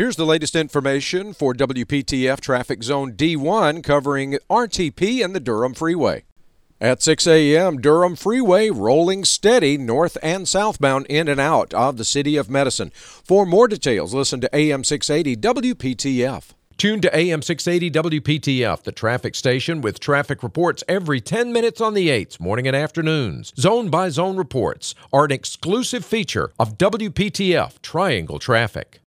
Here's the latest information for WPTF Traffic Zone D1 covering RTP and the Durham Freeway. At 6 a.m., Durham Freeway rolling steady north and southbound in and out of the city of Medicine. For more details, listen to AM 680 WPTF. Tune to AM 680 WPTF, the traffic station with traffic reports every 10 minutes on the 8s, morning and afternoons. Zone by zone reports are an exclusive feature of WPTF Triangle Traffic.